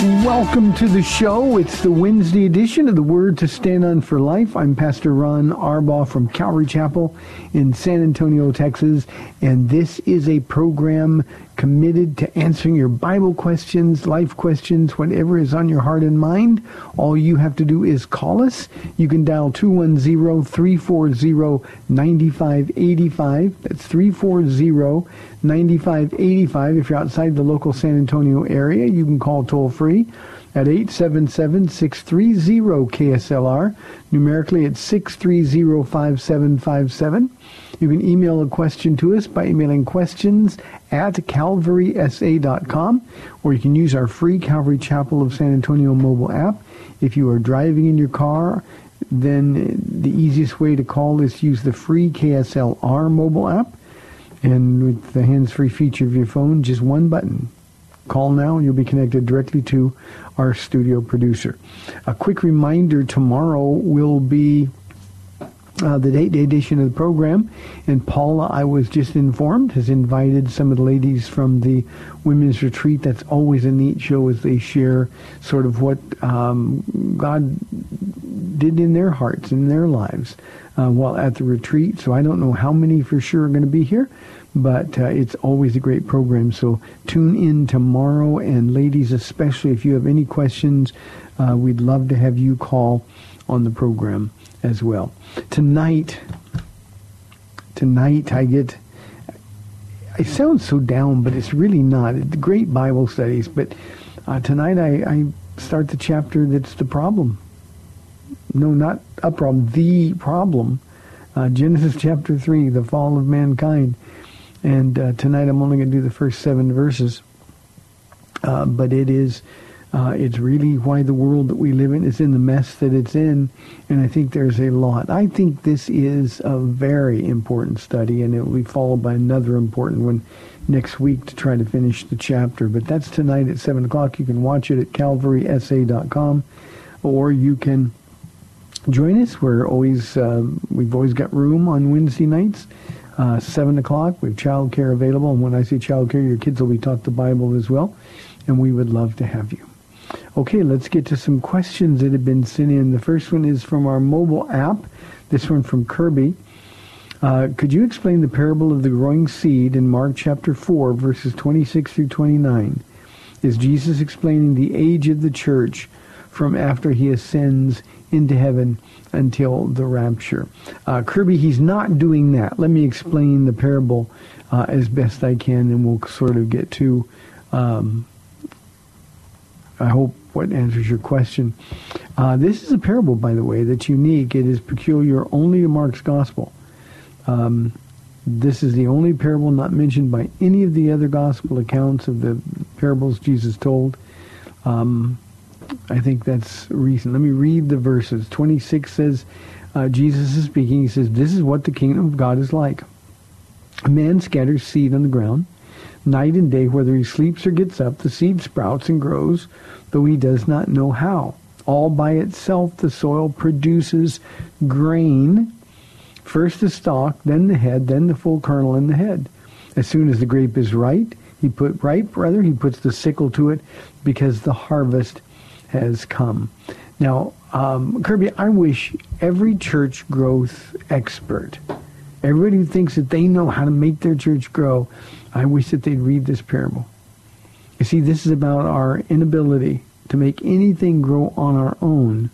Welcome to the show. It's the Wednesday edition of the Word to Stand On for Life. I'm Pastor Ron Arbaugh from Calvary Chapel in San Antonio, Texas, and this is a program committed to answering your Bible questions, life questions, whatever is on your heart and mind. All you have to do is call us. You can dial 210-340-9585. That's 340-9585. If you're outside the local San Antonio area, you can call toll free at 877-630-KSLR. Numerically, it's 630-5757. You can email a question to us by emailing questions at calvarysa.com, or you can use our free Calvary Chapel of San Antonio mobile app. If you are driving in your car, then the easiest way to call is use the free KSLR mobile app. And with the hands-free feature of your phone, just one button. Call now and you'll be connected directly to our studio producer. A quick reminder, tomorrow will be uh, the date day edition of the program. And Paula, I was just informed, has invited some of the ladies from the women's retreat. That's always a neat show as they share sort of what um, God did in their hearts, in their lives uh, while at the retreat. So I don't know how many for sure are going to be here. But uh, it's always a great program. So tune in tomorrow. And ladies, especially if you have any questions, uh, we'd love to have you call on the program as well. Tonight, tonight I get, I sound so down, but it's really not. It's great Bible studies, but uh, tonight I, I start the chapter that's the problem. No, not a problem, the problem. Uh, Genesis chapter 3, the fall of mankind. And uh, tonight I'm only going to do the first seven verses. Uh, but it is uh, it's really why the world that we live in is in the mess that it's in, and I think there's a lot. I think this is a very important study, and it will be followed by another important one next week to try to finish the chapter. But that's tonight at 7 o'clock. You can watch it at calvarysa.com, or you can join us. We're always, uh, we've always got room on Wednesday nights. Uh, 7 o'clock, we have childcare available, and when I say childcare, your kids will be taught the Bible as well, and we would love to have you. Okay, let's get to some questions that have been sent in. The first one is from our mobile app. This one from Kirby. Uh, could you explain the parable of the growing seed in Mark chapter 4, verses 26 through 29? Is Jesus explaining the age of the church from after he ascends into heaven until the rapture? Uh, Kirby, he's not doing that. Let me explain the parable uh, as best I can, and we'll sort of get to um, I hope what answers your question. Uh, this is a parable, by the way, that's unique. It is peculiar only to Mark's gospel. Um, this is the only parable not mentioned by any of the other gospel accounts of the parables Jesus told. Um, I think that's reason. Let me read the verses. 26 says, uh, Jesus is speaking. He says, This is what the kingdom of God is like. A man scatters seed on the ground night and day, whether he sleeps or gets up, the seed sprouts and grows, though he does not know how. All by itself the soil produces grain, first the stalk, then the head, then the full kernel in the head. As soon as the grape is ripe, he put ripe rather, he puts the sickle to it because the harvest has come. Now, um, Kirby, I wish every church growth expert, everybody who thinks that they know how to make their church grow, I wish that they'd read this parable. You see, this is about our inability to make anything grow on our own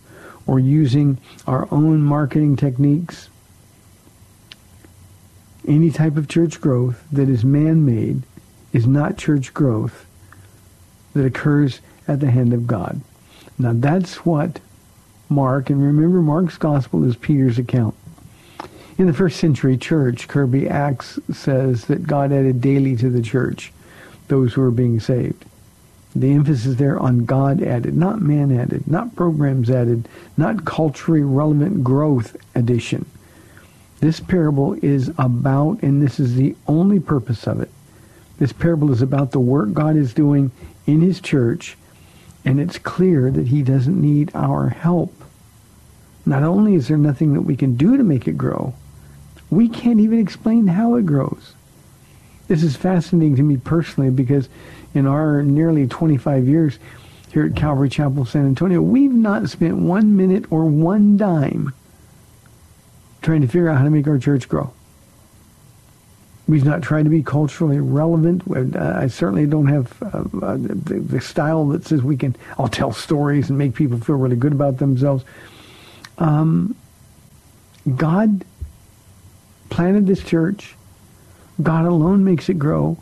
or using our own marketing techniques, any type of church growth that is man-made is not church growth that occurs at the hand of God. Now that's what Mark, and remember Mark's gospel is Peter's account. In the first century church, Kirby Acts says that God added daily to the church those who were being saved. The emphasis there on God added, not man added, not programs added, not culturally relevant growth addition. This parable is about, and this is the only purpose of it, this parable is about the work God is doing in his church, and it's clear that he doesn't need our help. Not only is there nothing that we can do to make it grow, we can't even explain how it grows. This is fascinating to me personally because in our nearly 25 years here at Calvary Chapel San Antonio, we've not spent one minute or one dime trying to figure out how to make our church grow. We've not tried to be culturally relevant. I certainly don't have uh, uh, the, the, style that says we can, I'll tell stories and make people feel really good about themselves. Um, God planted this church. God alone makes it grow.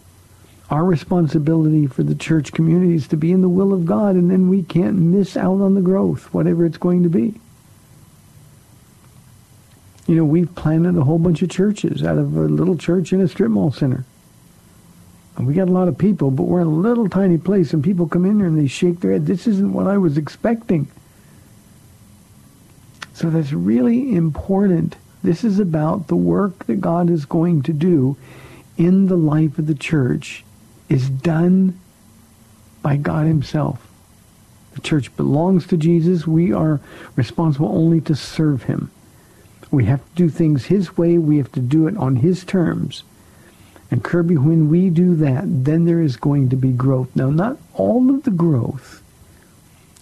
Our responsibility for the church community is to be in the will of God, and then we can't miss out on the growth, whatever it's going to be. You know, we've planted a whole bunch of churches out of a little church in a strip mall center. And we got a lot of people, but we're in a little tiny place, and people come in there and they shake their head. This isn't what I was expecting. So that's really important. This is about the work that God is going to do in the life of the church is done by God himself. The church belongs to Jesus. We are responsible only to serve him. We have to do things his way. We have to do it on his terms. And Kirby, when we do that, then there is going to be growth. Now, not all of the growth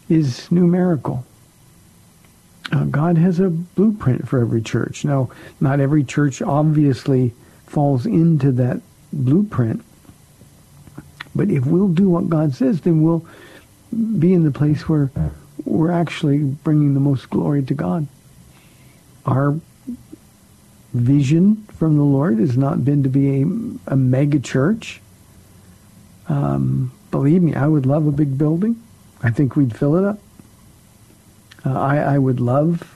is numerical. Uh, God has a blueprint for every church. Now, not every church obviously falls into that blueprint. But if we'll do what God says, then we'll be in the place where we're actually bringing the most glory to God our vision from the Lord has not been to be a, a mega church. Um, believe me, I would love a big building. I think we'd fill it up. Uh, I, I would love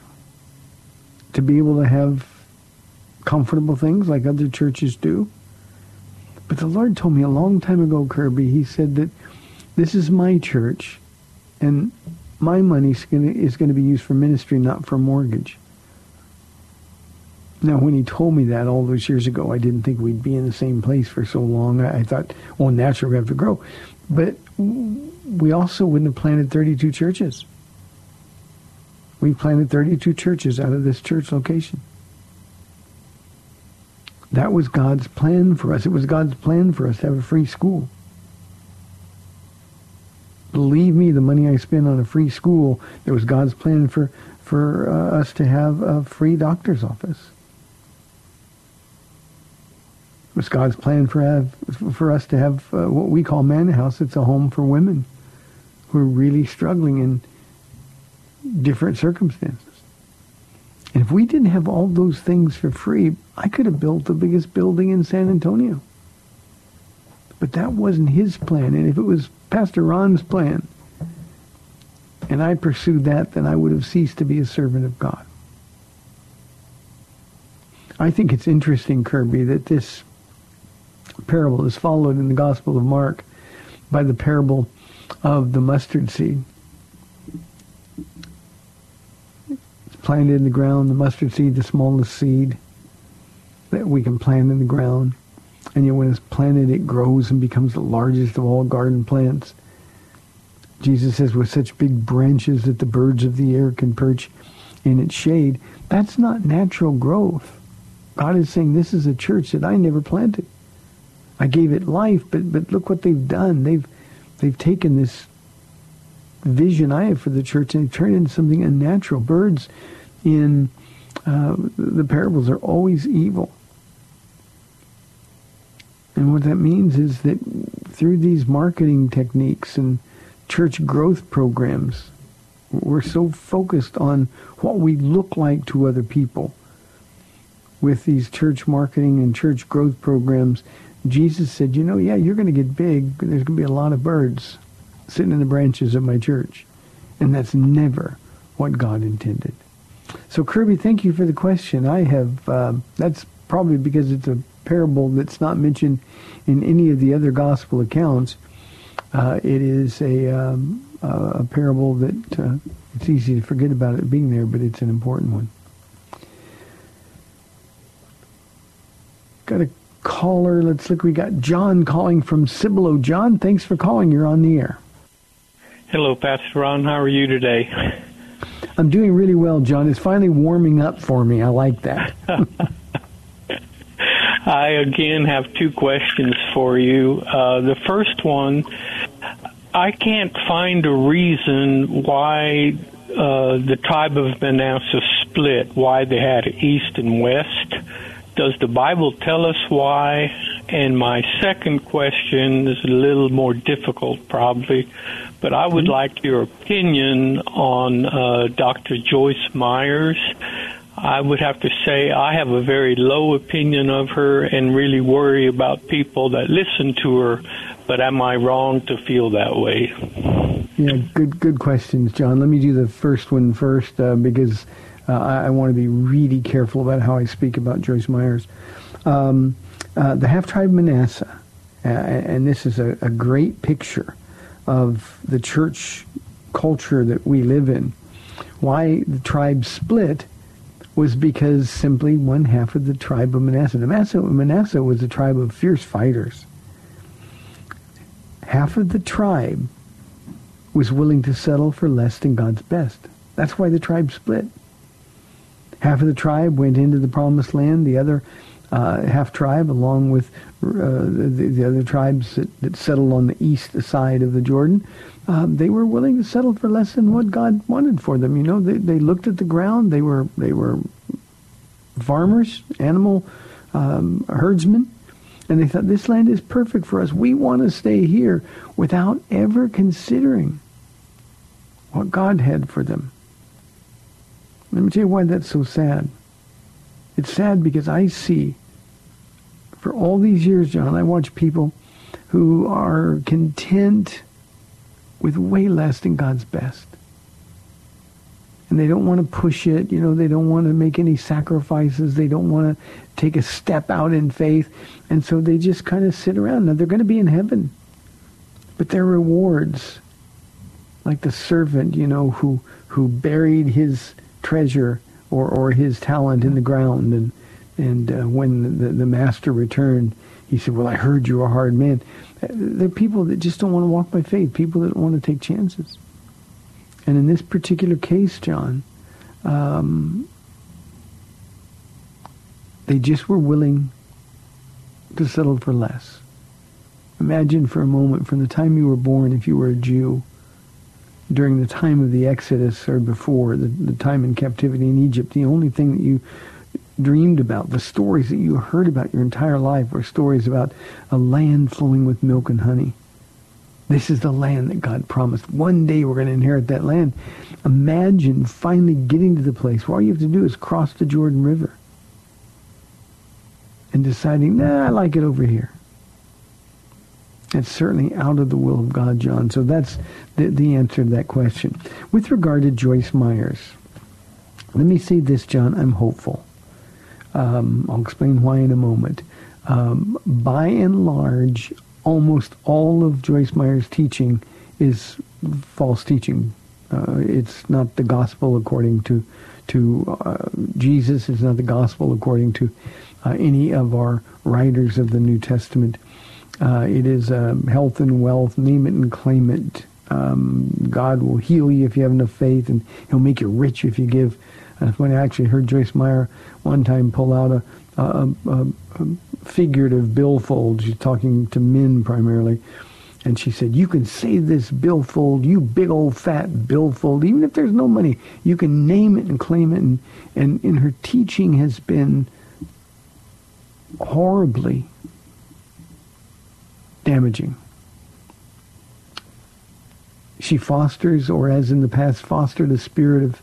to be able to have comfortable things like other churches do. But the Lord told me a long time ago, Kirby, he said that this is my church and my money is going to be used for ministry, not for mortgage. Now, when he told me that all those years ago, I didn't think we'd be in the same place for so long. I, thought, well, naturally we have to grow. But we also wouldn't have planted 32 churches. We planted 32 churches out of this church location. That was God's plan for us. It was God's plan for us to have a free school. Believe me, the money I spent on a free school, it was God's plan for, for uh, us to have a free doctor's office. Was God's plan for have, for us to have uh, what we call Manna House. It's a home for women who are really struggling in different circumstances. And if we didn't have all those things for free, I could have built the biggest building in San Antonio. But that wasn't his plan. And if it was Pastor Ron's plan, and I pursued that, then I would have ceased to be a servant of God. I think it's interesting, Kirby, that this parable is followed in the Gospel of Mark by the parable of the mustard seed. It's planted in the ground, the mustard seed, the smallest seed that we can plant in the ground. And yet when it's planted, it grows and becomes the largest of all garden plants. Jesus says, with such big branches that the birds of the air can perch in its shade. That's not natural growth. God is saying, this is a church that I never planted. I gave it life, but but look what they've done. They've they've taken this vision I have for the church and turned it into something unnatural. Birds in uh, the parables are always evil. And what that means is that through these marketing techniques and church growth programs. We're so focused on what we look like to other people. With these church marketing and church growth programs, Jesus said, you know, yeah, you're going to get big, there's going to be a lot of birds sitting in the branches of my church. And that's never what God intended. So Kirby, thank you for the question. I have, uh, that's probably because it's a parable that's not mentioned in any of the other gospel accounts. Uh, it is a, um, a parable that uh, it's easy to forget about it being there, but it's an important one. Got a caller. Let's look. We got John calling from Cibolo. John, thanks for calling. You're on the air. Hello, Pastor Ron. How are you today? I'm doing really well, John. It's finally warming up for me. I like that. I again have two questions for you. Uh, the first one, I can't find a reason why uh, the tribe of Manasseh split, why they had east and west. Does the Bible tell us why? And my second question is a little more difficult, probably, but I would like your opinion on uh, Dr. Joyce Meyers. I would have to say I have a very low opinion of her and really worry about people that listen to her. But am I wrong to feel that way? Yeah, good good questions, John. Let me do the first one first uh, because uh, I, I, want to be really careful about how I speak about Joyce Meyers. Um, uh, the half tribe Manasseh, uh, and this is a, a great picture of the church culture that we live in. Why the tribe split was because simply one half of the tribe of Manasseh. Manasseh, Manasseh was a tribe of fierce fighters. Half of the tribe was willing to settle for less than God's best. That's why the tribe split. Half of the tribe went into the promised land. The other uh, half tribe, along with uh, the, the, other tribes that, that, settled on the east side of the Jordan, um, they were willing to settle for less than what God wanted for them. You know, they, they looked at the ground. They were they were farmers, animal um, herdsmen, and they thought this land is perfect for us. We want to stay here without ever considering what God had for them. Let me tell you why that's so sad. It's sad because I see, for all these years, John, I watch people who are content with way less than God's best. And they don't want to push it. You know, they don't want to make any sacrifices. They don't want to take a step out in faith. And so they just kind of sit around. Now, they're going to be in heaven. But their rewards, like the servant, you know, who, who buried his treasure or, or his talent in the ground. And, and uh, when the, the master returned, he said, well, I heard you're a hard man. They're people that just don't want to walk by faith, people that don't want to take chances. And in this particular case, John, um, they just were willing to settle for less. Imagine for a moment, from the time you were born, if you were a Jew, during the time of the Exodus or before, the, the time in captivity in Egypt, the only thing that you dreamed about, the stories that you heard about your entire life were stories about a land flowing with milk and honey. This is the land that God promised. One day we're going to inherit that land. Imagine finally getting to the place where all you have to do is cross the Jordan River and deciding, nah, I like it over here. It's certainly out of the will of God, John. So that's the, the answer to that question. With regard to Joyce Meyers, let me say this, John. I'm hopeful. Um, I'll explain why in a moment. Um, by and large, almost all of Joyce Meyer's teaching is false teaching. Uh, it's not the gospel according to to uh, Jesus. It's not the gospel according to uh, any of our writers of the New Testament. Uh, it is um, health and wealth, name it and claim it. Um, God will heal you if you have enough faith, and He'll make you rich if you give. And funny, I actually heard Joyce Meyer one time pull out a, a, a, a figurative billfold. She's talking to men primarily. And she said, you can say this billfold, you big old fat billfold, even if there's no money, you can name it and claim it. And, and, and her teaching has been horribly damaging. She fosters, or as in the past, fostered a spirit of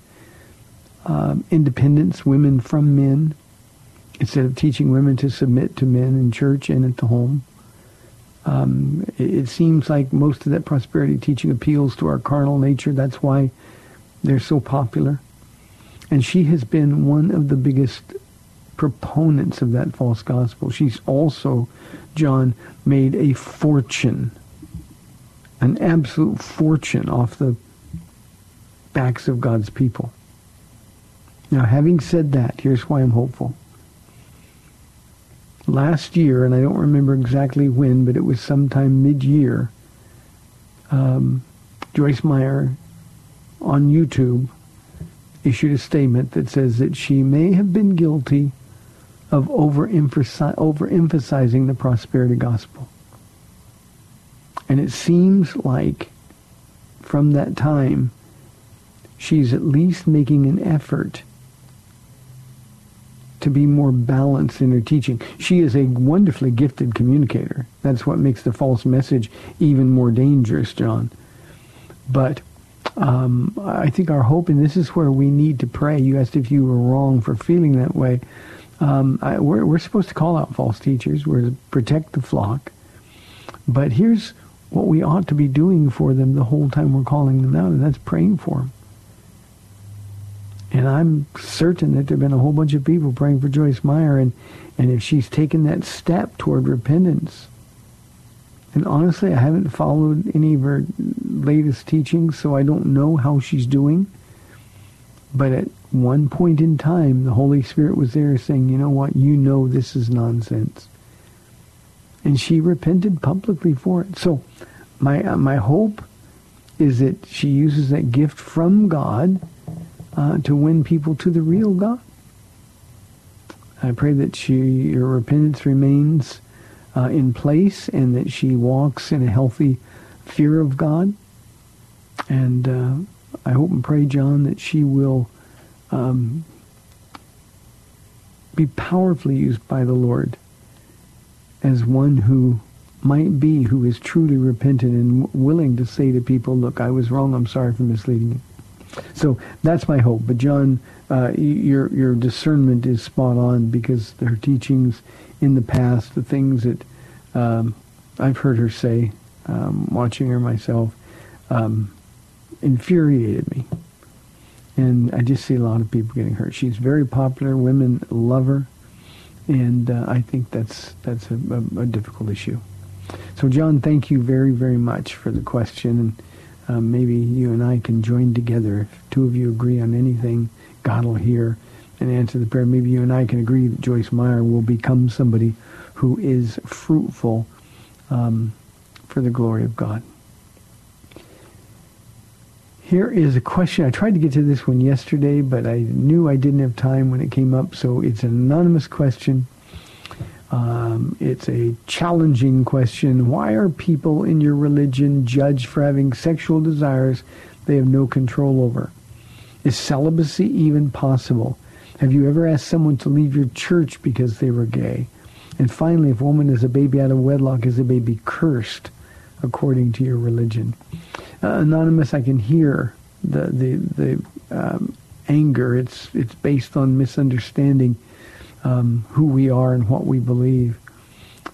um, independence, women from men, instead of teaching women to submit to men in church and at the home. Um, it, it seems like most of that prosperity teaching appeals to our carnal nature. That's why they're so popular. And she has been one of the biggest proponents of that false gospel. She's also, John, made a fortune, an absolute fortune off the backs of God's people. Now, having said that, here's why I'm hopeful. Last year, and I don't remember exactly when, but it was sometime mid-year, um, Joyce Meyer on YouTube issued a statement that says that she may have been guilty of overemphasi- overemphasizing the prosperity gospel. And it seems like from that time, she's at least making an effort to be more balanced in her teaching. She is a wonderfully gifted communicator. That's what makes the false message even more dangerous, John. But um, I think our hope, and this is where we need to pray. You asked if you were wrong for feeling that way. Um, I, we're, we're supposed to call out false teachers. We're to protect the flock. But here's what we ought to be doing for them the whole time we're calling them out, and that's praying for them. And I'm certain that there have been a whole bunch of people praying for Joyce Meyer, and, and if she's taken that step toward repentance, and honestly, I haven't followed any of her latest teachings, so I don't know how she's doing. But at one point in time, the Holy Spirit was there saying, you know what, you know this is nonsense. And she repented publicly for it. So my, uh, my hope is that she uses that gift from God uh, to win people to the real God. I pray that she, her repentance remains uh, in place and that she walks in a healthy fear of God. And uh, I hope and pray, John, that she will um, be powerfully used by the Lord as one who might be, who is truly repentant and willing to say to people, look, I was wrong. I'm sorry for misleading you. So that's my hope. But John, uh, your your discernment is spot on because her teachings in the past, the things that um, I've heard her say, um, watching her myself, um, infuriated me. And I just see a lot of people getting hurt. She's very popular. Women love her. And uh, I think that's that's a, a, a, difficult issue. So, John, thank you very, very much for the question. And uh, maybe you and I can join together. If two of you agree on anything, God will hear and answer the prayer. Maybe you and I can agree that Joyce Meyer will become somebody who is fruitful um, for the glory of God. Here is a question. I tried to get to this one yesterday, but I knew I didn't have time when it came up, so it's an anonymous question. Um, it's a challenging question. Why are people in your religion judged for having sexual desires they have no control over? Is celibacy even possible? Have you ever asked someone to leave your church because they were gay? And finally, if a woman is a baby out of wedlock, is the baby cursed according to your religion? Uh, anonymous, I can hear the the the um, anger. It's it's based on misunderstanding um, who we are and what we believe.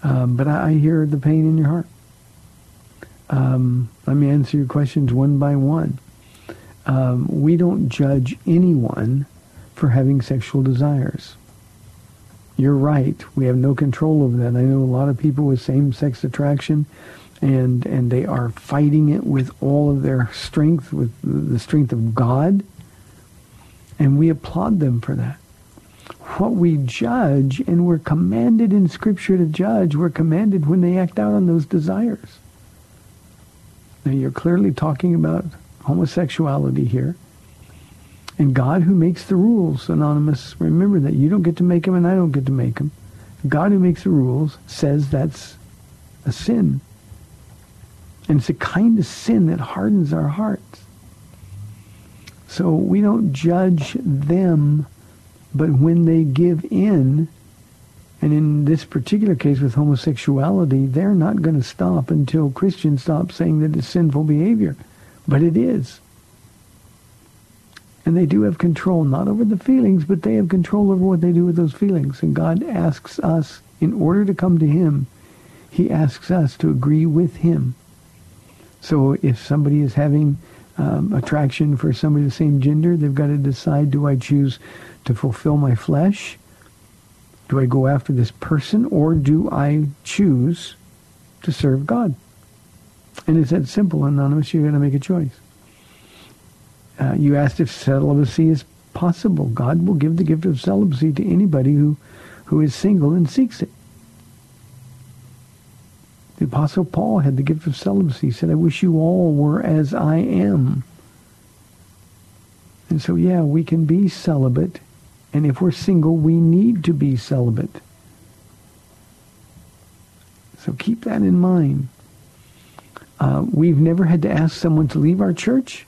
Um, but I, I, hear the pain in your heart. Um, let me answer your questions one by one. Um, we don't judge anyone for having sexual desires. You're right. We have no control over that. I know a lot of people with same-sex attraction, and and they are fighting it with all of their strength, with the strength of God, and we applaud them for that what we judge, and we're commanded in Scripture to judge, we're commanded when they act out on those desires. Now, you're clearly talking about homosexuality here. And God who makes the rules, Anonymous, remember that you don't get to make them and I don't get to make them. God who makes the rules says that's a sin. And it's a kind of sin that hardens our hearts. So we don't judge them but when they give in, and in this particular case with homosexuality, they're not going to stop until Christians stop saying that it's sinful behavior. But it is. And they do have control, not over the feelings, but they have control over what they do with those feelings. And God asks us, in order to come to him, he asks us to agree with him. So if somebody is having um, attraction for somebody of the same gender, they've got to decide, do I choose to fulfill my flesh? Do I go after this person? Or do I choose to serve God? And it's that simple, Anonymous. You're going to make a choice. Uh, you asked if celibacy is possible. God will give the gift of celibacy to anybody who, who is single and seeks it. The Apostle Paul had the gift of celibacy. He said, I wish you all were as I am. And so, yeah, we can be celibate. And if we're single, we need to be celibate. So keep that in mind. Uh, we've never had to ask someone to leave our church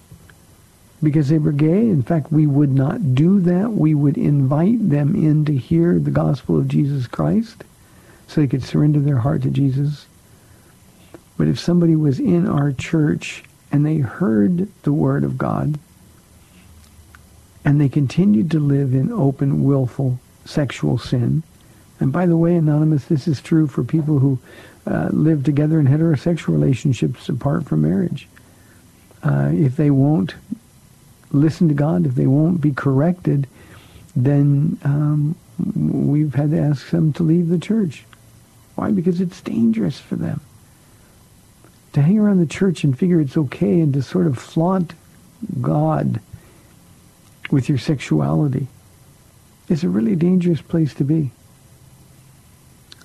because they were gay. In fact, we would not do that. We would invite them in to hear the gospel of Jesus Christ so they could surrender their heart to Jesus. But if somebody was in our church and they heard the word of God and they continued to live in open, willful sexual sin, and by the way, Anonymous, this is true for people who uh, live together in heterosexual relationships apart from marriage. Uh, if they won't listen to God, if they won't be corrected, then um, we've had to ask them to leave the church. Why? Because it's dangerous for them to hang around the church and figure it's okay and to sort of flaunt God with your sexuality is a really dangerous place to be.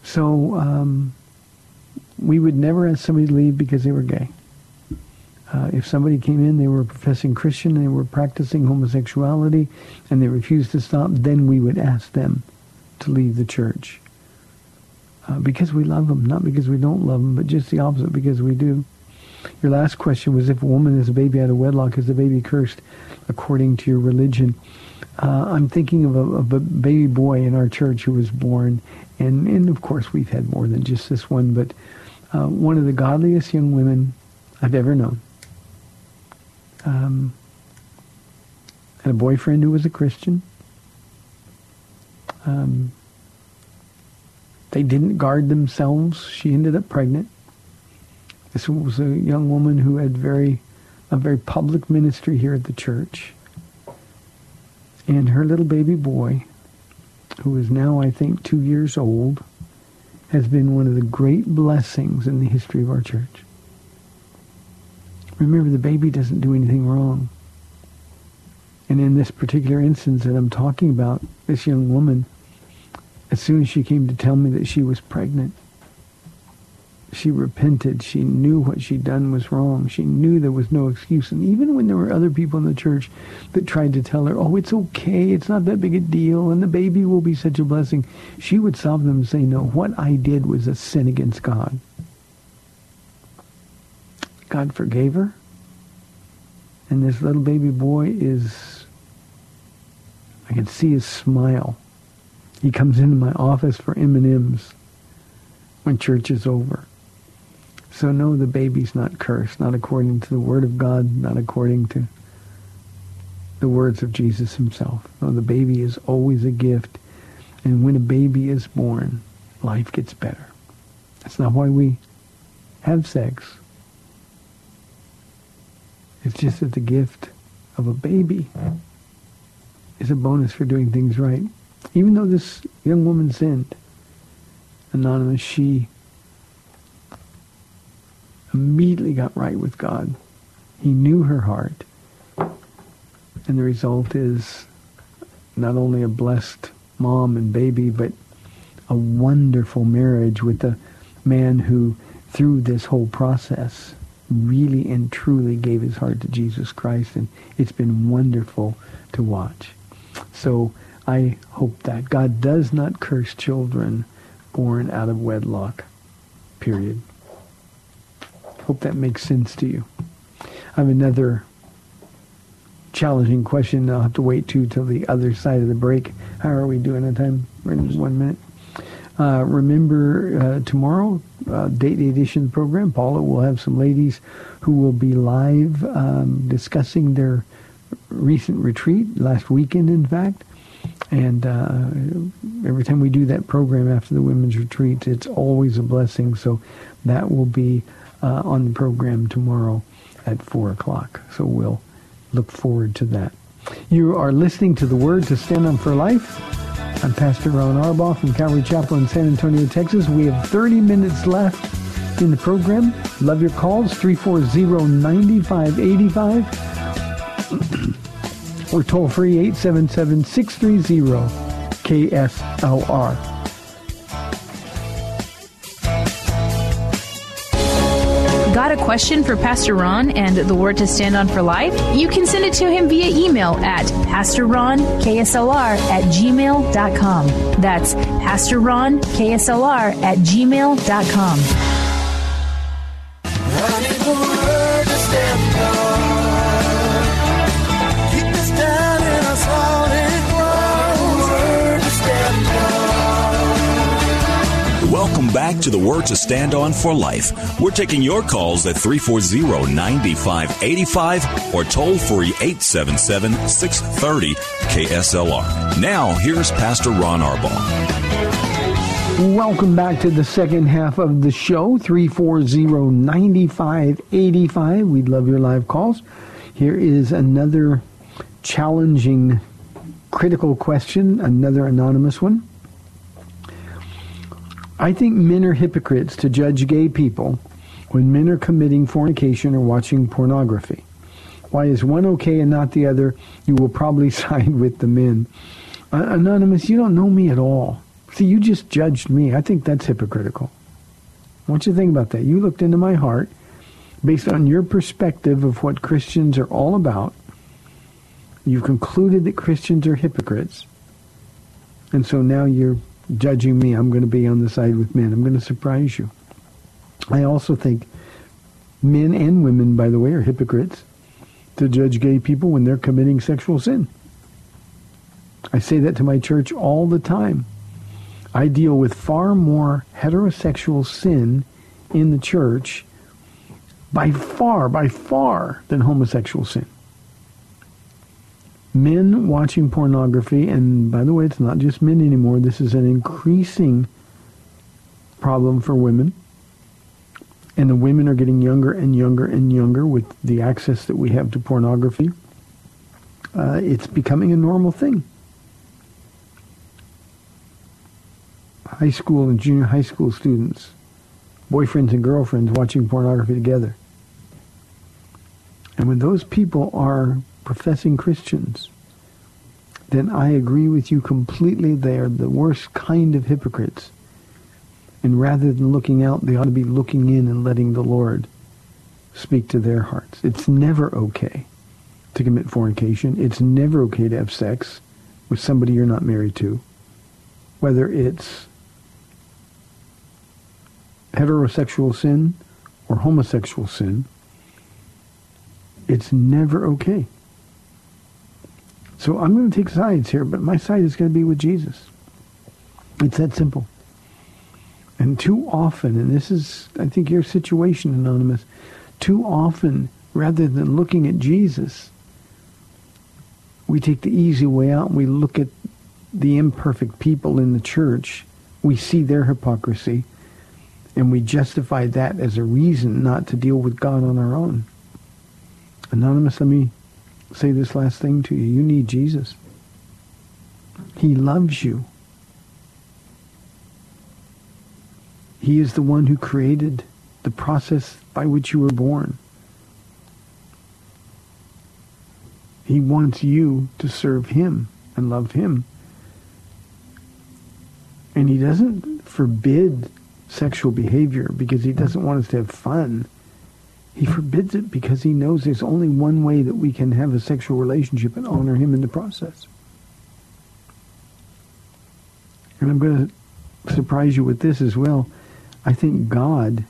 So um, we would never ask somebody to leave because they were gay. Uh, if somebody came in, they were professing Christian, they were practicing homosexuality, and they refused to stop, then we would ask them to leave the church uh, because we love them, not because we don't love them, but just the opposite because we do. Your last question was if a woman is a baby out of wedlock, is the baby cursed according to your religion? Uh, I'm thinking of a, of a, baby boy in our church who was born, and, and of course we've had more than just this one, but uh, one of the godliest young women I've ever known. Um, had a boyfriend who was a Christian. Um, they didn't guard themselves. She ended up pregnant. This was a young woman who had very, a very public ministry here at the church. And her little baby boy, who is now, I think, two years old, has been one of the great blessings in the history of our church. Remember, the baby doesn't do anything wrong. And in this particular instance that I'm talking about, this young woman as soon as she came to tell me that she was pregnant, she repented. She knew what she'd done was wrong. She knew there was no excuse. And even when there were other people in the church that tried to tell her, oh, it's okay, it's not that big a deal, and the baby will be such a blessing, she would stop them and say, no, what I did was a sin against God. God forgave her. And this little baby boy is, I can see his smile he comes into my office for M&Ms when church is over. So no, the baby's not cursed, not according to the Word of God, not according to the words of Jesus himself. No, the baby is always a gift. And when a baby is born, life gets better. That's not why we have sex. It's just that the gift of a baby is a bonus for doing things right. Even though this young woman sinned, Anonymous, she immediately got right with God. He knew her heart. And the result is not only a blessed mom and baby, but a wonderful marriage with a man who, through this whole process, really and truly gave his heart to Jesus Christ. And it's been wonderful to watch. So I hope that God does not curse children born out of wedlock. Period. Hope that makes sense to you. I have another challenging question. I'll have to wait to till the other side of the break. How are we doing on time? We're in one minute. Uh, remember, uh, tomorrow, uh, date edition program, Paula will have some ladies who will be live um, discussing their recent retreat, last weekend, in fact. And uh, every time we do that program after the women's retreat, it's always a blessing. So that will be uh, on the program tomorrow at 4 o'clock. So we'll look forward to that. You are listening to the Word to Stand on for Life. I'm Pastor Ron Arbaugh from Calvary Chapel in San Antonio, Texas. We have 30 minutes left in the program. Love your calls, 340-9585 or toll free 877-630-KSLR. Got a question for Pastor Ron and the Word to Stand on for Life? You can send it to him via email at PastorRonKSLR at gmail.com. That's PastorRonKSLR at gmail.com. back to the Word to Stand On for Life. We're taking your calls at 340-9585 or toll free 877-630 KSLR. Now, here's Pastor Ron Arbaugh. Welcome back to the second half of the show, 340-9585. We'd love your live calls. Here is another challenging, critical question, another anonymous one. I think men are hypocrites to judge gay people when men are committing fornication or watching pornography. Why is one okay and not the other? You will probably side with the men. Uh, anonymous, you don't know me at all. See, you just judged me. I think that's hypocritical. I want you to think about that. You looked into my heart based on your perspective of what Christians are all about. You've concluded that Christians are hypocrites. And so now you're judging me. I'm going to be on the side with men. I'm going to surprise you. I also think men and women, by the way, are hypocrites to judge gay people when they're committing sexual sin. I say that to my church all the time. I deal with far more heterosexual sin in the church by far, by far, than homosexual sin. Men watching pornography, and by the way, it's not just men anymore. This is an increasing problem for women. And the women are getting younger and younger and younger with the access that we have to pornography. Uh, it's becoming a normal thing. High school and junior high school students, boyfriends and girlfriends watching pornography together. And when those people are professing Christians, then I agree with you completely. They are the worst kind of hypocrites. And rather than looking out, they ought to be looking in and letting the Lord speak to their hearts. It's never okay to commit fornication. It's never okay to have sex with somebody you're not married to, whether it's heterosexual sin or homosexual sin. It's never okay. So I'm going to take sides here, but my side is going to be with Jesus. It's that simple. And too often, and this is, I think, your situation, Anonymous, too often, rather than looking at Jesus, we take the easy way out and we look at the imperfect people in the church. We see their hypocrisy, and we justify that as a reason not to deal with God on our own. Anonymous, let me say this last thing to you. You need Jesus. He loves you. He is the one who created the process by which you were born. He wants you to serve him and love him. And he doesn't forbid sexual behavior because he doesn't want us to have fun. He forbids it because he knows there's only one way that we can have a sexual relationship and honor him in the process. And I'm going to surprise you with this as well. I think God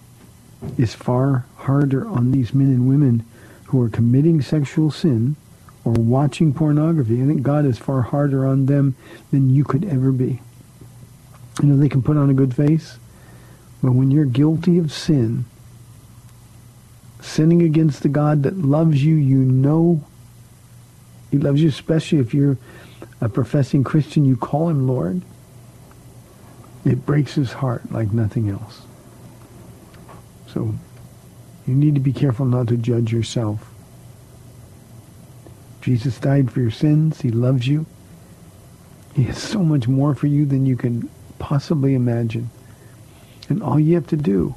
is far harder on these men and women who are committing sexual sin or watching pornography. I think God is far harder on them than you could ever be. You know, they can put on a good face, but when you're guilty of sin, sinning against the God that loves you, you know he loves you, especially if you're a professing Christian, you call him Lord. It breaks his heart like nothing else. So you need to be careful not to judge yourself. Jesus died for your sins. He loves you. He has so much more for you than you can possibly imagine. And all you have to do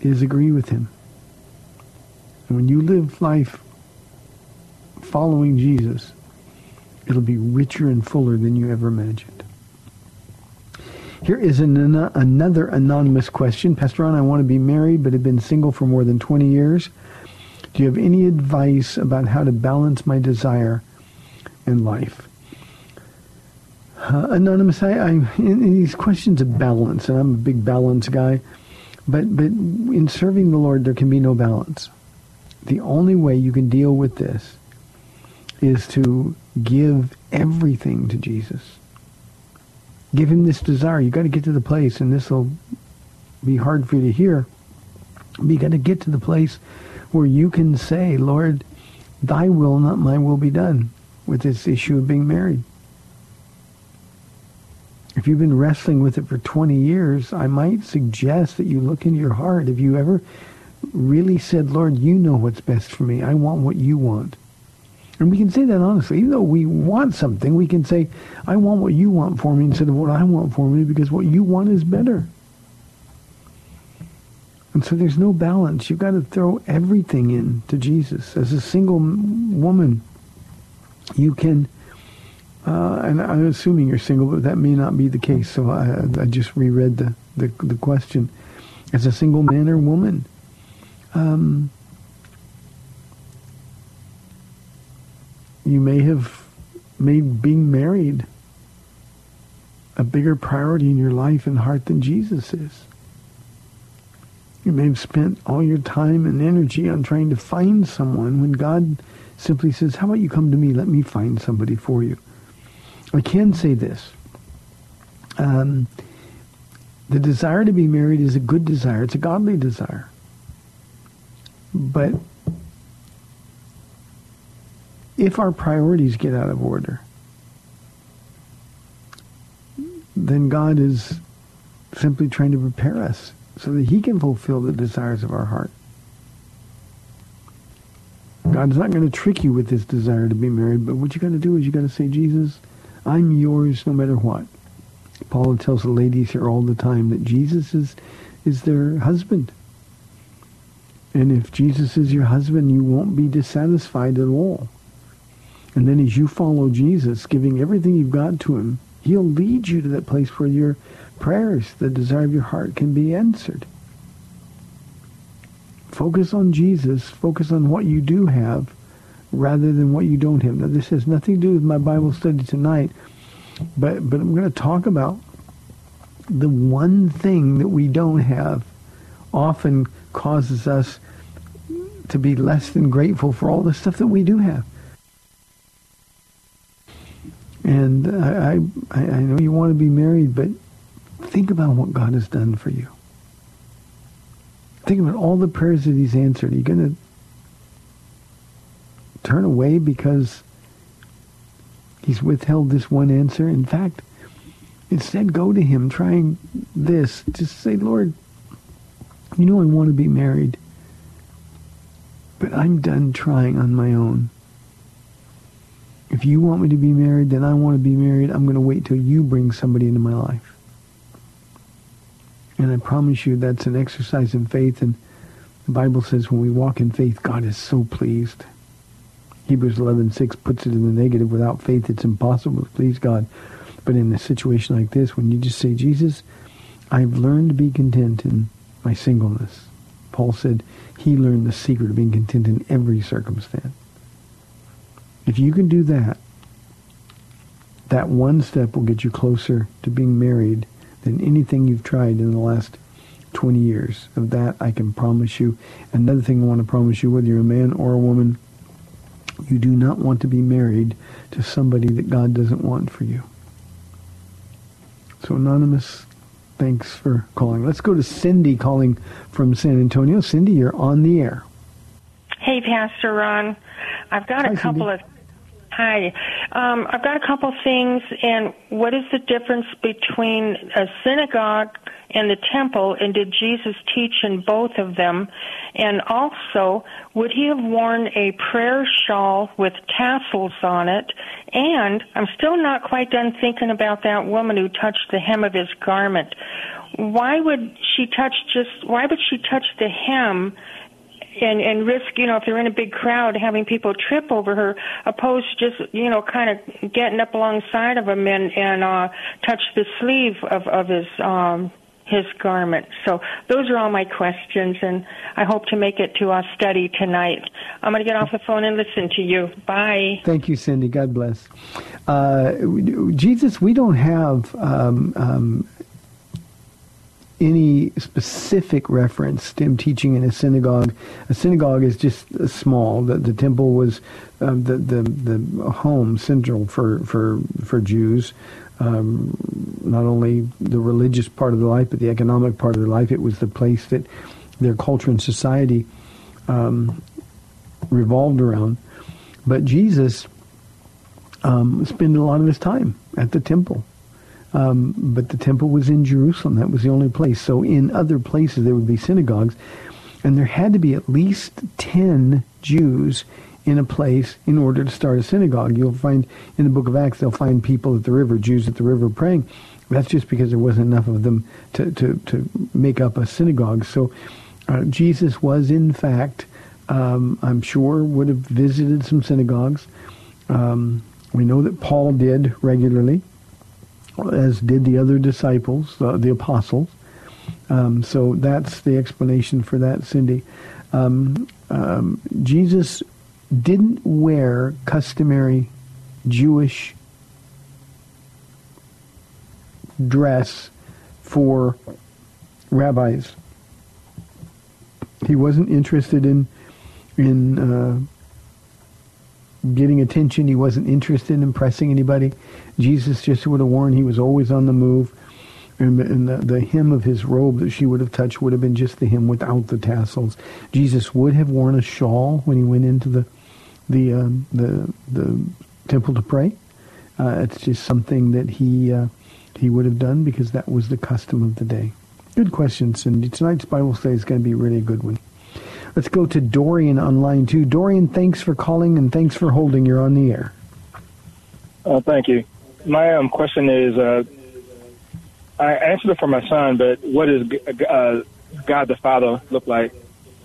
is agree with him. And when you live life following Jesus, it'll be richer and fuller than you ever imagined. Here is an, another anonymous question. Pastor Ron, I want to be married but have been single for more than 20 years. Do you have any advice about how to balance my desire in life? Uh, anonymous, I, I in, in these questions of balance, and I'm a big balance guy, but but in serving the Lord, there can be no balance. The only way you can deal with this is to give everything to Jesus. Give him this desire. You've got to get to the place, and this will be hard for you to hear. But you got to get to the place where you can say, Lord, thy will, not my will be done with this issue of being married. If you've been wrestling with it for 20 years, I might suggest that you look into your heart. If you ever really said, Lord, you know what's best for me. I want what you want. And we can say that honestly. Even though we want something, we can say, I want what you want for me instead of what I want for me because what you want is better. And so there's no balance. You've got to throw everything in to Jesus. As a single woman, you can, uh, and I'm assuming you're single, but that may not be the case. So I, I just reread the, the, the question. As a single man or woman, um, you may have made being married a bigger priority in your life and heart than Jesus is. You may have spent all your time and energy on trying to find someone when God simply says, how about you come to me, let me find somebody for you. I can say this. Um, the desire to be married is a good desire. It's a godly desire. But if our priorities get out of order, then God is simply trying to prepare us so that he can fulfill the desires of our heart. God's not going to trick you with this desire to be married, but what you got to do is you got to say, Jesus, I'm yours no matter what. Paula tells the ladies here all the time that Jesus is, is their husband. And if Jesus is your husband, you won't be dissatisfied at all. And then as you follow Jesus, giving everything you've got to him, he'll lead you to that place where your prayers, the desire of your heart, can be answered. Focus on Jesus. Focus on what you do have rather than what you don't have. Now, this has nothing to do with my Bible study tonight, but, but I'm going to talk about the one thing that we don't have often causes us to be less than grateful for all the stuff that we do have. And I, I, I know you want to be married, but think about what God has done for you. Think about all the prayers that he's answered. Are you going to turn away because he's withheld this one answer? In fact, instead go to him trying this. Just say, Lord, you know I want to be married, but I'm done trying on my own. If you want me to be married, then I want to be married. I'm going to wait till you bring somebody into my life. And I promise you that's an exercise in faith. And the Bible says when we walk in faith, God is so pleased. Hebrews 11:6 puts it in the negative. Without faith, it's impossible to please God. But in a situation like this, when you just say, Jesus, I've learned to be content in my singleness. Paul said he learned the secret of being content in every circumstance. If you can do that, that one step will get you closer to being married than anything you've tried in the last 20 years. Of that, I can promise you. Another thing I want to promise you, whether you're a man or a woman, you do not want to be married to somebody that God doesn't want for you. So anonymous, thanks for calling. Let's go to Cindy calling from San Antonio. Cindy, you're on the air. Hey, Pastor Ron. I've got Hi, a couple Cindy. of. Hi. Um, I've got a couple things, and what is the difference between a synagogue and the temple, and did Jesus teach in both of them? And also, would he have worn a prayer shawl with tassels on it? And I'm still not quite done thinking about that woman who touched the hem of his garment. Why would she touch just, why would she touch the hem? And and risk you know if they're in a big crowd having people trip over her opposed to just you know kind of getting up alongside of him and and uh touch the sleeve of of his um his garment so those are all my questions and i hope to make it to our study tonight i'm going to get off the phone and listen to you bye Thank you, Cindy. God bless. Uh, Jesus, we don't have um, um, any specific reference to him teaching in a synagogue. A synagogue is just small. The, the temple was um, the, the the home central for for for Jews. Um, not only the religious part of their life, but the economic part of their life. It was the place that their culture and society um, revolved around. But Jesus um, spent a lot of his time at the temple. Um, but the temple was in Jerusalem. That was the only place. So in other places there would be synagogues. And there had to be at least 10 Jews in a place in order to start a synagogue. You'll find in the book of Acts, they'll find people at the river, Jews at the river praying. That's just because there wasn't enough of them to, to, to make up a synagogue. So uh, Jesus was, in fact, um, I'm sure, would have visited some synagogues. Um, we know that Paul did regularly, as did the other disciples, uh, the apostles. Um, so that's the explanation for that, Cindy. Um, um, Jesus didn't wear customary Jewish dress for rabbis. He wasn't interested in in uh, getting attention. He wasn't interested in impressing anybody. Jesus just would have worn. He was always on the move. And, the- and the, the hem of his robe that she would have touched would have been just the hem without the tassels. Jesus would have worn a shawl when he went into the the um, the the temple to pray. Uh, it's just something that he uh, he would have done because that was the custom of the day. Good question, Cindy. Tonight's Bible study is going to be really a good one. Let's go to Dorian on line two. Dorian, thanks for calling and thanks for holding. You're on the air. Uh, thank you. My um, question is, uh, I answered it for my son, but what does uh, God the Father look like?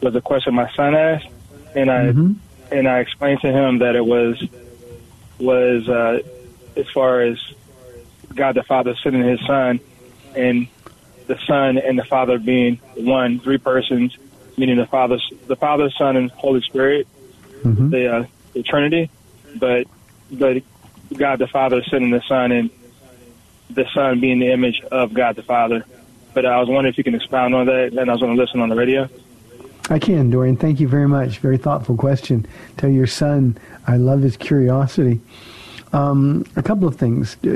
Was a question my son asked, and I Mhm. and I explained to him that it was was uh, as far as God the Father sending His Son, and the Son and the Father being one, three persons, meaning the Father, the Father, Son, and Holy Spirit, Mhm. the uh, the Trinity, but but God the Father sending the Son and the Son being the image of God the Father. But I was wondering if you can expound on that, and I was going to listen on the radio. I can, Dorian. Thank you very much. Very thoughtful question. Tell your son I love his curiosity. Um, a couple of things. Uh,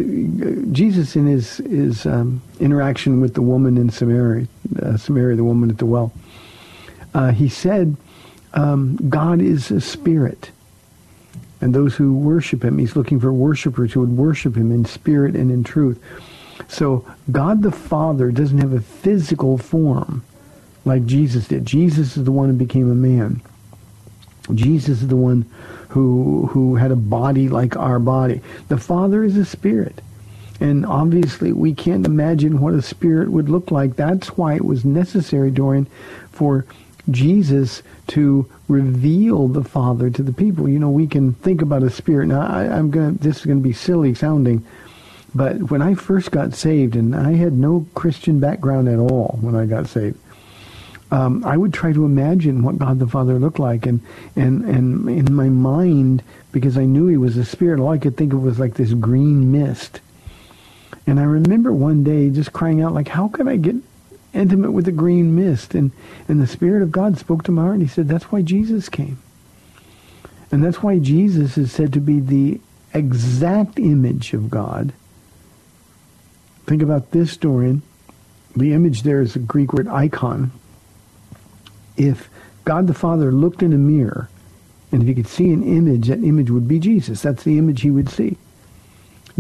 Jesus, in his his um, interaction with the woman in Samaria, uh, Samaria, the woman at the well, uh, he said, um, "God is a spirit, and those who worship Him, He's looking for worshipers who would worship Him in spirit and in truth." So, God the Father doesn't have a physical form like Jesus did. Jesus is the one who became a man. Jesus is the one who who had a body like our body. The Father is a spirit. And obviously we can't imagine what a spirit would look like. That's why it was necessary, Dorian, for Jesus to reveal the Father to the people. You know, we can think about a spirit. Now, I, I'm gonna. This is gonna be silly sounding, but when I first got saved, and I had no Christian background at all when I got saved, um, I would try to imagine what God the Father looked like, and and and in my mind, because I knew He was a spirit, all I could think of was like this green mist. And I remember one day just crying out, like, "How can I get intimate with the green mist?" And and the Spirit of God spoke to my heart, and He said, "That's why Jesus came." And that's why Jesus is said to be the exact image of God, Think about this, Dorian. The image there is a Greek word icon. If God the Father looked in a mirror, and if he could see an image, that image would be Jesus. That's the image he would see.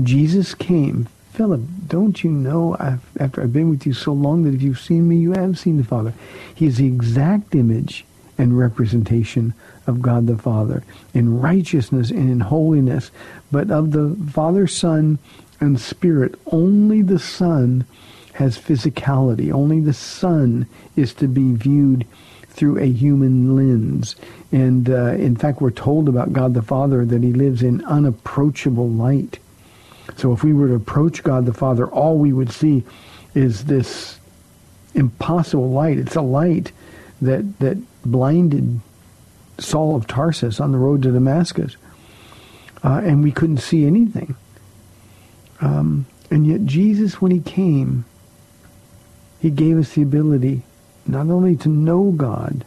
Jesus came. Philip, don't you know, after I've been with you so long, that if you've seen me, you have seen the Father. He is the exact image and representation of God the Father in righteousness and in holiness. But of the Father, Son, and Spirit, only the Son has physicality. Only the Son is to be viewed through a human lens. And uh, in fact, we're told about God the Father that he lives in unapproachable light. So if we were to approach God the Father, all we would see is this impossible light. It's a light that, that blinded Saul of Tarsus on the road to Damascus. Uh, and we couldn't see anything. Um, and yet Jesus, when he came, he gave us the ability not only to know God,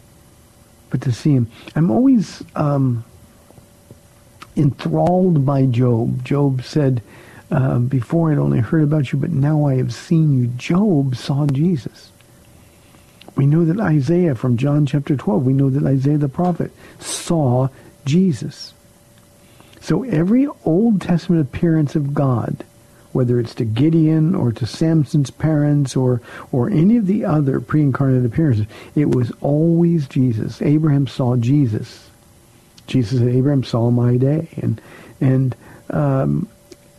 but to see him. I'm always um, enthralled by Job. Job said, uh, before I'd only heard about you, but now I have seen you. Job saw Jesus. We know that Isaiah from John chapter 12, we know that Isaiah the prophet saw Jesus. So every Old Testament appearance of God whether it's to Gideon or to Samson's parents or or any of the other pre-incarnate appearances, it was always Jesus. Abraham saw Jesus. Jesus said, Abraham saw my day. And, and um,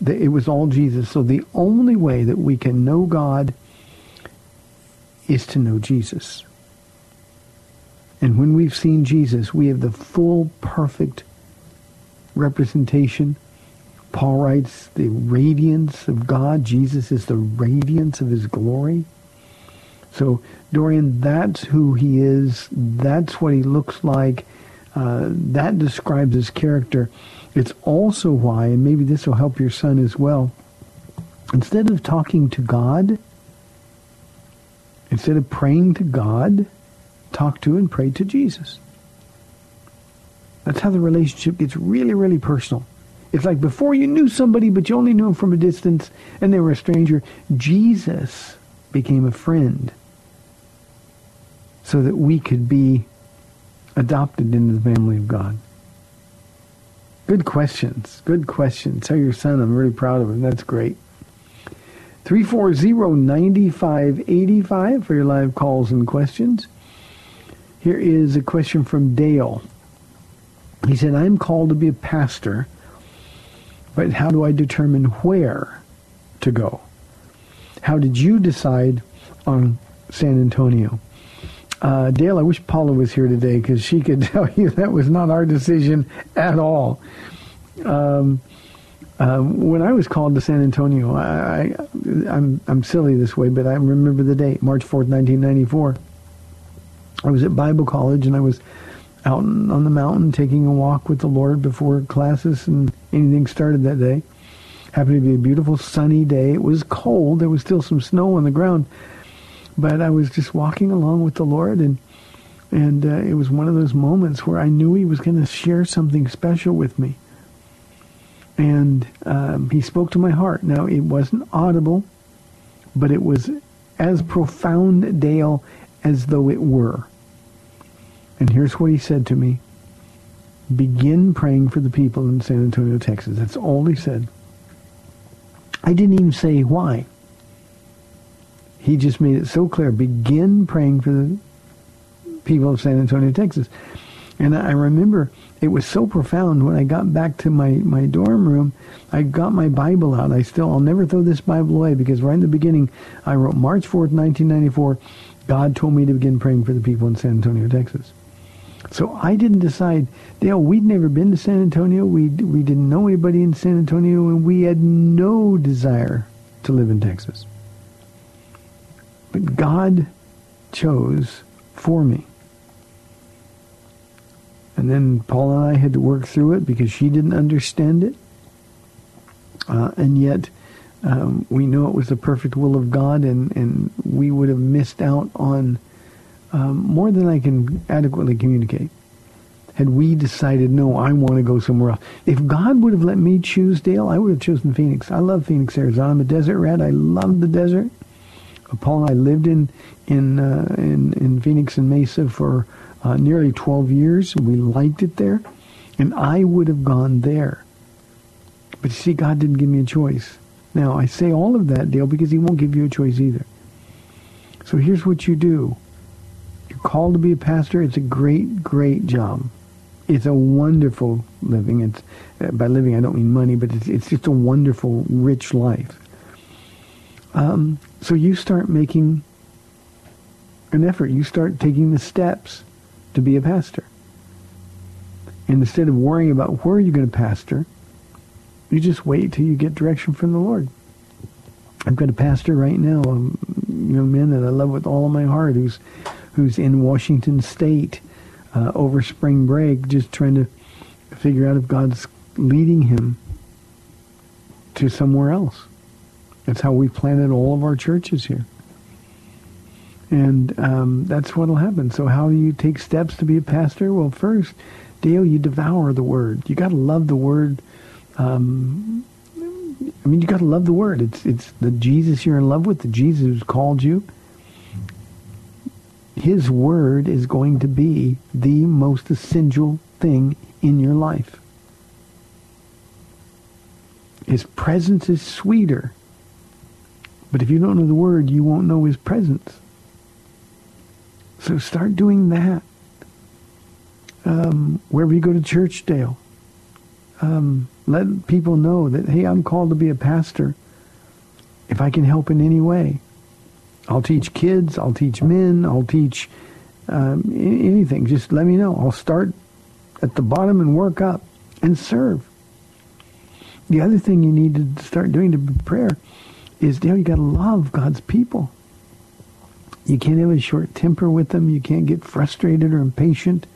it was all Jesus. So the only way that we can know God is to know Jesus. And when we've seen Jesus, we have the full, perfect representation Paul writes, the radiance of God. Jesus is the radiance of his glory. So, Dorian, that's who he is. That's what he looks like. Uh, that describes his character. It's also why, and maybe this will help your son as well, instead of talking to God, instead of praying to God, talk to and pray to Jesus. That's how the relationship gets really, really personal. It's like before you knew somebody, but you only knew them from a distance, and they were a stranger. Jesus became a friend so that we could be adopted into the family of God. Good questions. Good questions. Tell your son I'm really proud of him. That's great. 340-9585 for your live calls and questions. Here is a question from Dale. He said, I'm called to be a pastor but how do I determine where to go? How did you decide on San Antonio? Uh, Dale, I wish Paula was here today because she could tell you that was not our decision at all. Um, um, when I was called to San Antonio, I, I, I'm I'm silly this way, but I remember the date, March 4th, 1994. I was at Bible college and I was out on the mountain taking a walk with the Lord before classes and anything started that day. Happened to be a beautiful sunny day. It was cold. There was still some snow on the ground, but I was just walking along with the Lord, and and uh, it was one of those moments where I knew He was going to share something special with me. And um, He spoke to my heart. Now it wasn't audible, but it was as profound, Dale, as though it were. And here's what he said to me. Begin praying for the people in San Antonio, Texas. That's all he said. I didn't even say why. He just made it so clear. Begin praying for the people of San Antonio, Texas. And I remember it was so profound when I got back to my, my dorm room, I got my Bible out. I still, I'll never throw this Bible away because right in the beginning, I wrote March 4th, 1994, God told me to begin praying for the people in San Antonio, Texas. So I didn't decide, Dale, we'd never been to San Antonio. We, we didn't know anybody in San Antonio, and we had no desire to live in Texas. But God chose for me. And then Paula and I had to work through it because she didn't understand it. Uh, and yet, um, we know it was the perfect will of God, and, and we would have missed out on um, more than I can adequately communicate. had we decided, no, I want to go somewhere else. If God would have let me choose Dale, I would have chosen Phoenix. I love Phoenix, Arizona. I'm a desert rat. I love the desert. Paula and I lived in in uh, in, in Phoenix and Mesa for uh, nearly 12 years. We liked it there, and I would have gone there. But you see, God didn't give me a choice. Now I say all of that, Dale, because He won't give you a choice either. So here's what you do. You're called to be a pastor. It's a great, great job. It's a wonderful living. It's uh, by living I don't mean money, but it's, it's just a wonderful, rich life. Um, so you start making an effort. You start taking the steps to be a pastor. And instead of worrying about where you're going to pastor, you just wait till you get direction from the Lord. I've got a pastor right now, a young man that I love with all of my heart, who's who's in Washington State uh, over spring break, just trying to figure out if God's leading him to somewhere else. That's how we planted all of our churches here. And um, that's what will happen. So how do you take steps to be a pastor? Well, first, Dale, you devour the Word. You got to love the Word. Um, I mean, you got to love the Word. It's it's the Jesus you're in love with, the Jesus who's called you. His Word is going to be the most essential thing in your life. His presence is sweeter but if you don't know the word, you won't know his presence. So start doing that. Um, wherever you go to church, Dale, um, let people know that, hey, I'm called to be a pastor. If I can help in any way, I'll teach kids, I'll teach men, I'll teach um, anything. Just let me know. I'll start at the bottom and work up and serve. The other thing you need to start doing to prepare is know, you got to love God's people. You can't have a short temper with them. You can't get frustrated or impatient.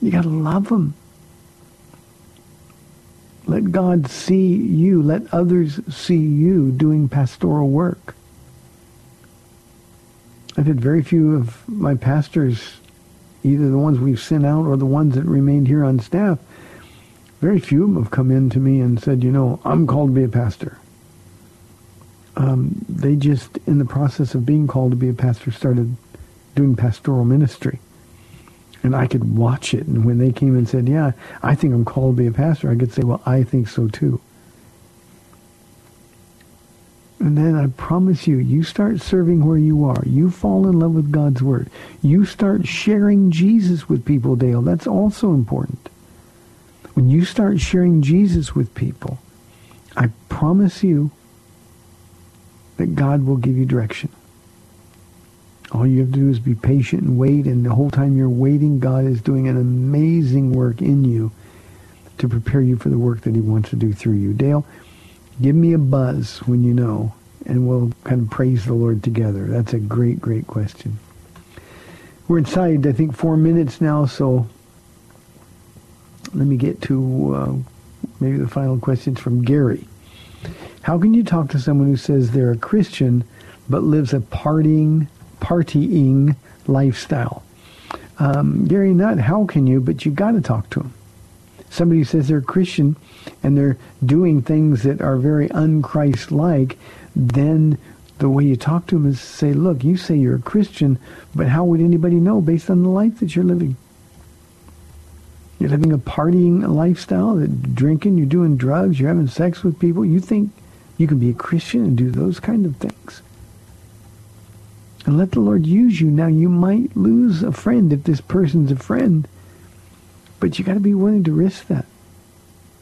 You got to love them. Let God see you. Let others see you doing pastoral work. I've had very few of my pastors, either the ones we've sent out or the ones that remained here on staff, very few of them have come in to me and said, you know, I'm called to be a pastor um, they just, in the process of being called to be a pastor, started doing pastoral ministry. And I could watch it. And when they came and said, yeah, I think I'm called to be a pastor, I could say, well, I think so too. And then I promise you, you start serving where you are. You fall in love with God's Word. You start sharing Jesus with people, Dale. That's also important. When you start sharing Jesus with people, I promise you, that God will give you direction. All you have to do is be patient and wait, and the whole time you're waiting, God is doing an amazing work in you to prepare you for the work that he wants to do through you. Dale, give me a buzz when you know, and we'll kind of praise the Lord together. That's a great, great question. We're inside, I think, four minutes now, so let me get to uh, maybe the final questions from Gary. How can you talk to someone who says they're a Christian but lives a partying, partying lifestyle? Um, Gary, not how can you, but you got to talk to them. Somebody says they're a Christian and they're doing things that are very unchrist-like, then the way you talk to them is say, look, you say you're a Christian, but how would anybody know based on the life that you're living? You're living a partying lifestyle, drinking, you're doing drugs, you're having sex with people. You think you can be a Christian and do those kind of things. And let the Lord use you. Now, you might lose a friend if this person's a friend, but you got to be willing to risk that.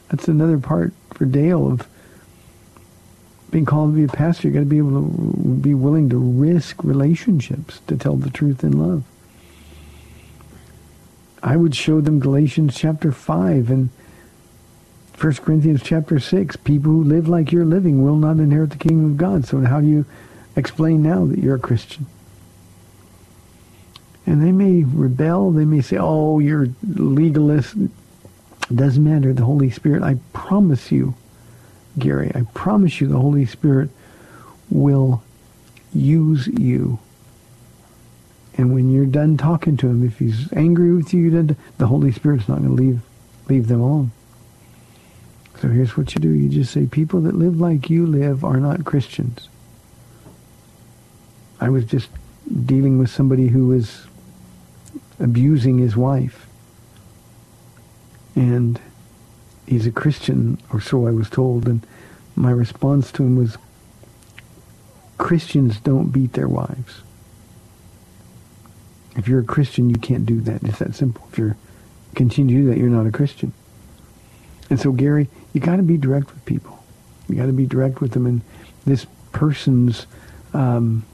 That's another part for Dale of being called to be a pastor. You got to be able to be willing to risk relationships to tell the truth in love. I would show them Galatians chapter 5 and 1 Corinthians chapter 6, people who live like you're living will not inherit the kingdom of God. So how do you explain now that you're a Christian? And they may rebel. They may say, oh, you're legalist. doesn't matter. The Holy Spirit, I promise you, Gary, I promise you the Holy Spirit will use you And when you're done talking to him, if he's angry with you, the Holy Spirit's not going to leave leave them alone. So here's what you do. You just say, people that live like you live are not Christians. I was just dealing with somebody who was abusing his wife. And he's a Christian, or so I was told. And my response to him was, Christians don't beat their wives. If you're a Christian, you can't do that. It's that simple. If you're continue to do that, you're not a Christian. And so, Gary, you got to be direct with people. You got to be direct with them, and this person's um,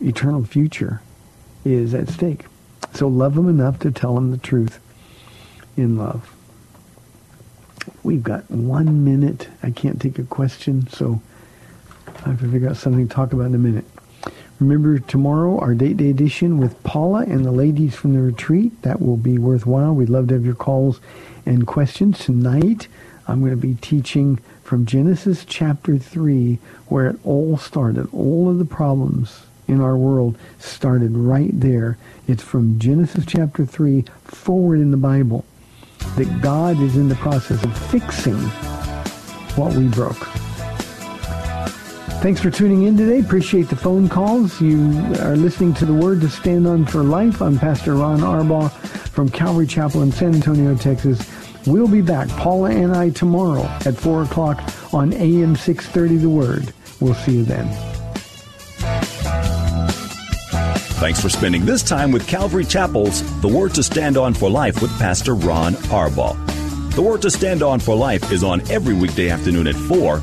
eternal future is at stake. So love them enough to tell them the truth in love. We've got one minute. I can't take a question, so I have to figure out something to talk about in a minute. Remember tomorrow, our date day edition with Paula and the ladies from the retreat. That will be worthwhile. We'd love to have your calls and questions. Tonight, I'm going to be teaching from Genesis chapter 3, where it all started. All of the problems in our world started right there. It's from Genesis chapter 3 forward in the Bible that God is in the process of fixing what we broke. Thanks for tuning in today. Appreciate the phone calls. You are listening to the Word to Stand On for Life. I'm Pastor Ron Arbaugh from Calvary Chapel in San Antonio, Texas. We'll be back, Paula and I, tomorrow at 4 o'clock on AM 630 The Word. We'll see you then. Thanks for spending this time with Calvary Chapel's The Word to Stand On for Life with Pastor Ron Arbaugh. The Word to Stand On for Life is on every weekday afternoon at 4,